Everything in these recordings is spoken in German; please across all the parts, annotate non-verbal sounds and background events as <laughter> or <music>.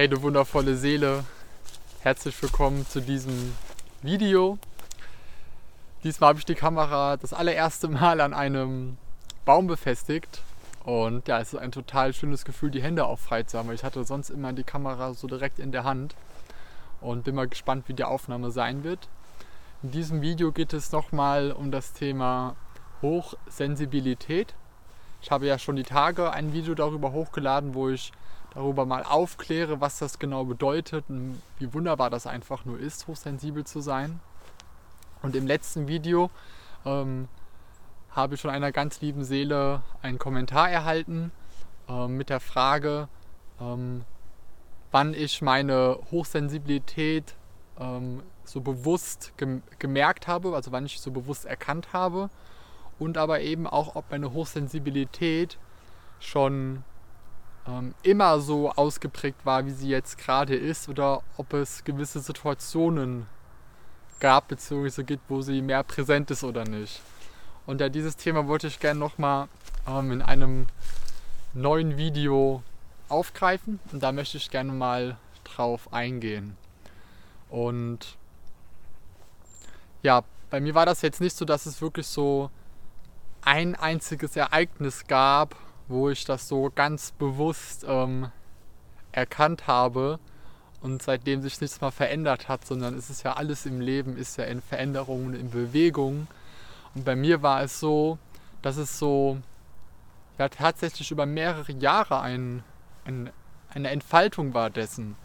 Hey du wundervolle Seele, herzlich willkommen zu diesem Video. Diesmal habe ich die Kamera das allererste Mal an einem Baum befestigt und ja, es ist ein total schönes Gefühl, die Hände auch frei zu haben, weil ich hatte sonst immer die Kamera so direkt in der Hand und bin mal gespannt, wie die Aufnahme sein wird. In diesem Video geht es nochmal um das Thema Hochsensibilität. Ich habe ja schon die Tage ein Video darüber hochgeladen, wo ich darüber mal aufkläre, was das genau bedeutet und wie wunderbar das einfach nur ist, hochsensibel zu sein. Und im letzten Video ähm, habe ich von einer ganz lieben Seele einen Kommentar erhalten äh, mit der Frage, ähm, wann ich meine Hochsensibilität ähm, so bewusst gem gemerkt habe, also wann ich so bewusst erkannt habe und aber eben auch, ob meine Hochsensibilität schon ähm, immer so ausgeprägt war, wie sie jetzt gerade ist, oder ob es gewisse Situationen gab bzw. gibt, wo sie mehr präsent ist oder nicht. Und ja, dieses Thema wollte ich gerne nochmal ähm, in einem neuen Video aufgreifen und da möchte ich gerne mal drauf eingehen. Und ja, bei mir war das jetzt nicht so, dass es wirklich so ein einziges Ereignis gab, wo ich das so ganz bewusst ähm, erkannt habe und seitdem sich nichts mal verändert hat, sondern es ist ja alles im Leben, ist ja in Veränderungen, in Bewegung. Und bei mir war es so, dass es so ja tatsächlich über mehrere Jahre ein, ein, eine Entfaltung war dessen.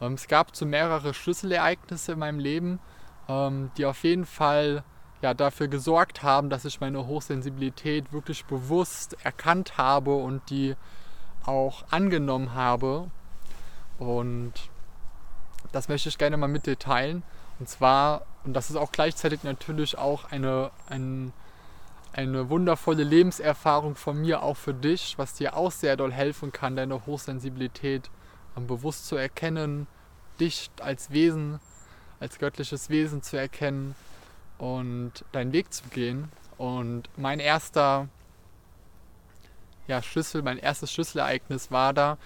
Ähm, es gab so mehrere Schlüsselereignisse in meinem Leben, ähm, die auf jeden Fall ja, dafür gesorgt haben, dass ich meine Hochsensibilität wirklich bewusst erkannt habe und die auch angenommen habe. Und das möchte ich gerne mal mit dir teilen. Und zwar, und das ist auch gleichzeitig natürlich auch eine, ein, eine wundervolle Lebenserfahrung von mir, auch für dich, was dir auch sehr doll helfen kann, deine Hochsensibilität bewusst zu erkennen, dich als Wesen, als göttliches Wesen zu erkennen und deinen Weg zu gehen. Und mein erster ja, Schlüssel, mein erstes Schlüsselereignis war da,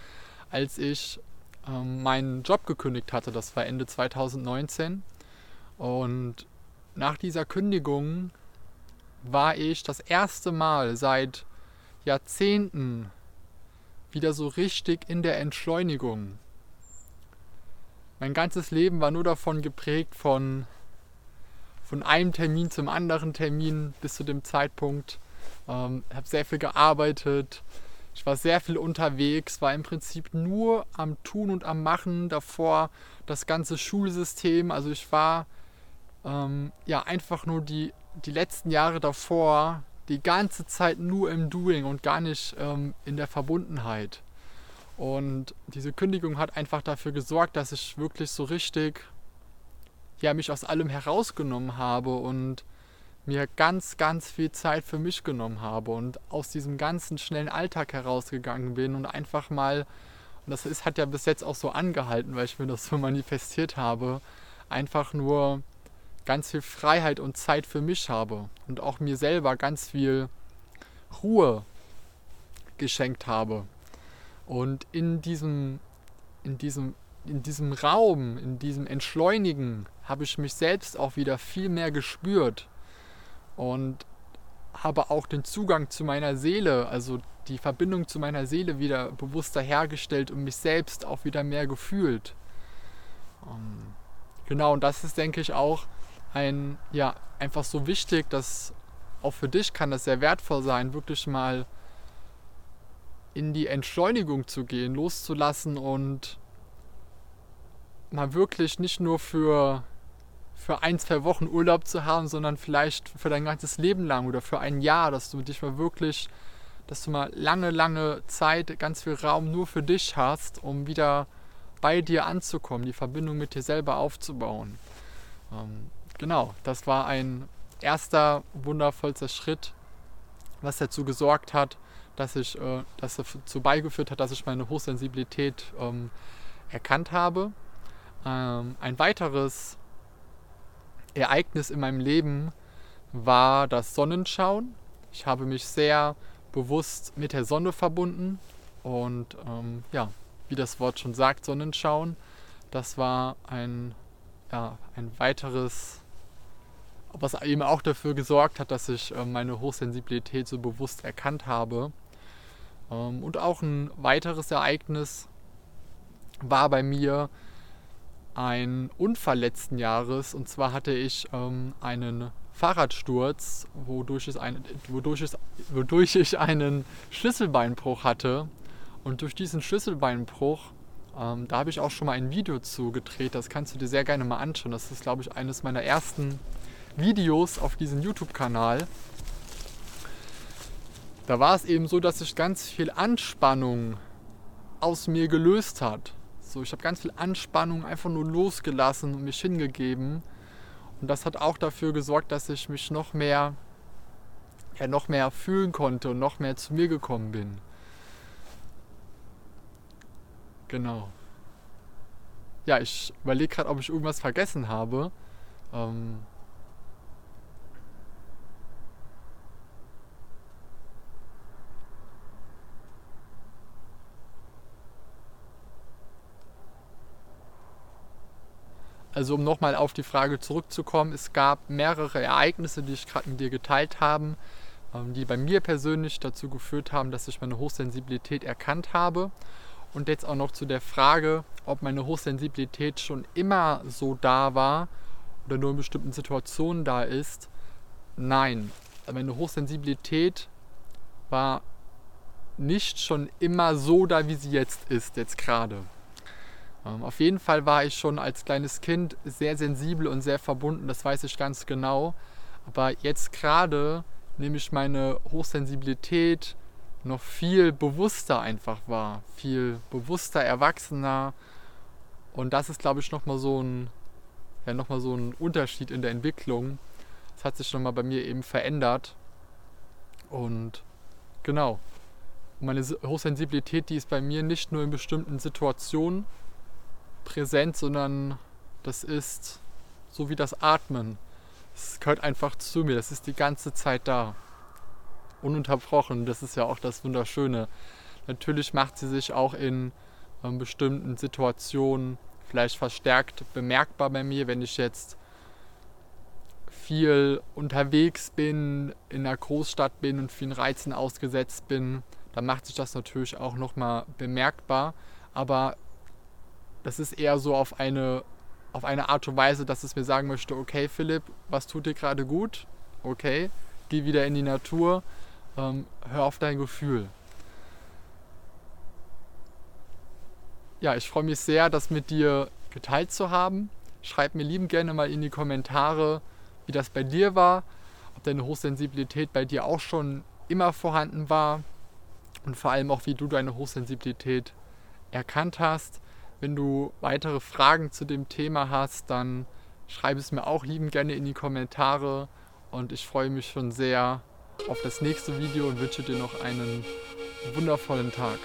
als ich ähm, meinen Job gekündigt hatte. Das war Ende 2019. Und nach dieser Kündigung war ich das erste Mal seit Jahrzehnten wieder so richtig in der Entschleunigung. Mein ganzes Leben war nur davon geprägt von von einem Termin zum anderen Termin bis zu dem Zeitpunkt. Ähm, habe sehr viel gearbeitet. Ich war sehr viel unterwegs, war im Prinzip nur am Tun und am Machen. Davor das ganze Schulsystem. Also ich war ähm, ja einfach nur die, die letzten Jahre davor die ganze Zeit nur im Doing und gar nicht ähm, in der Verbundenheit. Und diese Kündigung hat einfach dafür gesorgt, dass ich wirklich so richtig ja, mich aus allem herausgenommen habe und mir ganz, ganz viel Zeit für mich genommen habe und aus diesem ganzen schnellen Alltag herausgegangen bin und einfach mal, und das ist, hat ja bis jetzt auch so angehalten, weil ich mir das so <laughs> manifestiert habe, einfach nur ganz viel Freiheit und Zeit für mich habe und auch mir selber ganz viel Ruhe geschenkt habe. Und in diesem, in diesem in diesem Raum, in diesem Entschleunigen, habe ich mich selbst auch wieder viel mehr gespürt und habe auch den Zugang zu meiner Seele, also die Verbindung zu meiner Seele wieder bewusster hergestellt und mich selbst auch wieder mehr gefühlt. Ähm, genau, und das ist, denke ich, auch ein, ja, einfach so wichtig, dass auch für dich kann das sehr wertvoll sein, wirklich mal in die Entschleunigung zu gehen, loszulassen und mal wirklich nicht nur für, für ein, zwei Wochen Urlaub zu haben, sondern vielleicht für dein ganzes Leben lang oder für ein Jahr, dass du dich mal wirklich, dass du mal lange, lange Zeit, ganz viel Raum nur für dich hast, um wieder bei dir anzukommen, die Verbindung mit dir selber aufzubauen. Ähm, genau, das war ein erster wundervollster Schritt, was dazu gesorgt hat, dass ich, äh, dass dazu beigeführt hat, dass ich meine Hochsensibilität ähm, erkannt habe ähm, ein weiteres Ereignis in meinem Leben war das Sonnenschauen. Ich habe mich sehr bewusst mit der Sonne verbunden und ähm, ja, wie das Wort schon sagt, Sonnenschauen. Das war ein, ja, ein weiteres, was eben auch dafür gesorgt hat, dass ich äh, meine Hochsensibilität so bewusst erkannt habe. Ähm, und auch ein weiteres Ereignis war bei mir ein Unfall letzten Jahres. Und zwar hatte ich ähm, einen Fahrradsturz, wodurch, es ein, wodurch, es, wodurch ich einen Schlüsselbeinbruch hatte. Und durch diesen Schlüsselbeinbruch, ähm, da habe ich auch schon mal ein Video zu gedreht. Das kannst du dir sehr gerne mal anschauen. Das ist, glaube ich, eines meiner ersten Videos auf diesem YouTube-Kanal. Da war es eben so, dass sich ganz viel Anspannung aus mir gelöst hat. So, ich habe ganz viel Anspannung einfach nur losgelassen und mich hingegeben. Und das hat auch dafür gesorgt, dass ich mich noch mehr, ja, noch mehr fühlen konnte und noch mehr zu mir gekommen bin. Genau. Ja, ich überlege gerade, ob ich irgendwas vergessen habe. Ähm, Also um nochmal auf die Frage zurückzukommen, es gab mehrere Ereignisse, die ich gerade mit dir geteilt habe, ähm, die bei mir persönlich dazu geführt haben, dass ich meine Hochsensibilität erkannt habe. Und jetzt auch noch zu der Frage, ob meine Hochsensibilität schon immer so da war oder nur in bestimmten Situationen da ist. Nein, meine Hochsensibilität war nicht schon immer so da, wie sie jetzt ist, jetzt gerade. Ähm, auf jeden Fall war ich schon als kleines Kind sehr sensibel und sehr verbunden, das weiß ich ganz genau. Aber jetzt gerade nehme ich meine Hochsensibilität noch viel bewusster einfach wahr, viel bewusster, erwachsener. Und das ist, glaube ich, nochmal so ein, ja, noch so ein Unterschied in der Entwicklung. Das hat sich nochmal bei mir eben verändert. Und genau, meine Hochsensibilität, die ist bei mir nicht nur in bestimmten Situationen präsent, sondern das ist so wie das Atmen. Es gehört einfach zu mir, das ist die ganze Zeit da. Ununterbrochen, das ist ja auch das Wunderschöne. Natürlich macht sie sich auch in ähm, bestimmten Situationen vielleicht verstärkt bemerkbar bei mir, wenn ich jetzt viel unterwegs bin, in einer Großstadt bin und vielen Reizen ausgesetzt bin, dann macht sich das natürlich auch nochmal bemerkbar. Aber das ist eher so auf eine, auf eine Art und Weise, dass es mir sagen möchte, okay Philipp, was tut dir gerade gut? Okay, geh wieder in die Natur, ähm, hör auf dein Gefühl. Ja, ich freue mich sehr, das mit dir geteilt zu haben. Schreib mir lieben gerne mal in die Kommentare, wie das bei dir war, ob deine Hochsensibilität bei dir auch schon immer vorhanden war und vor allem auch, wie du deine Hochsensibilität erkannt hast. Wenn du weitere Fragen zu dem Thema hast, dann schreib es mir auch lieben gerne in die Kommentare und ich freue mich schon sehr auf das nächste Video und wünsche dir noch einen wundervollen Tag.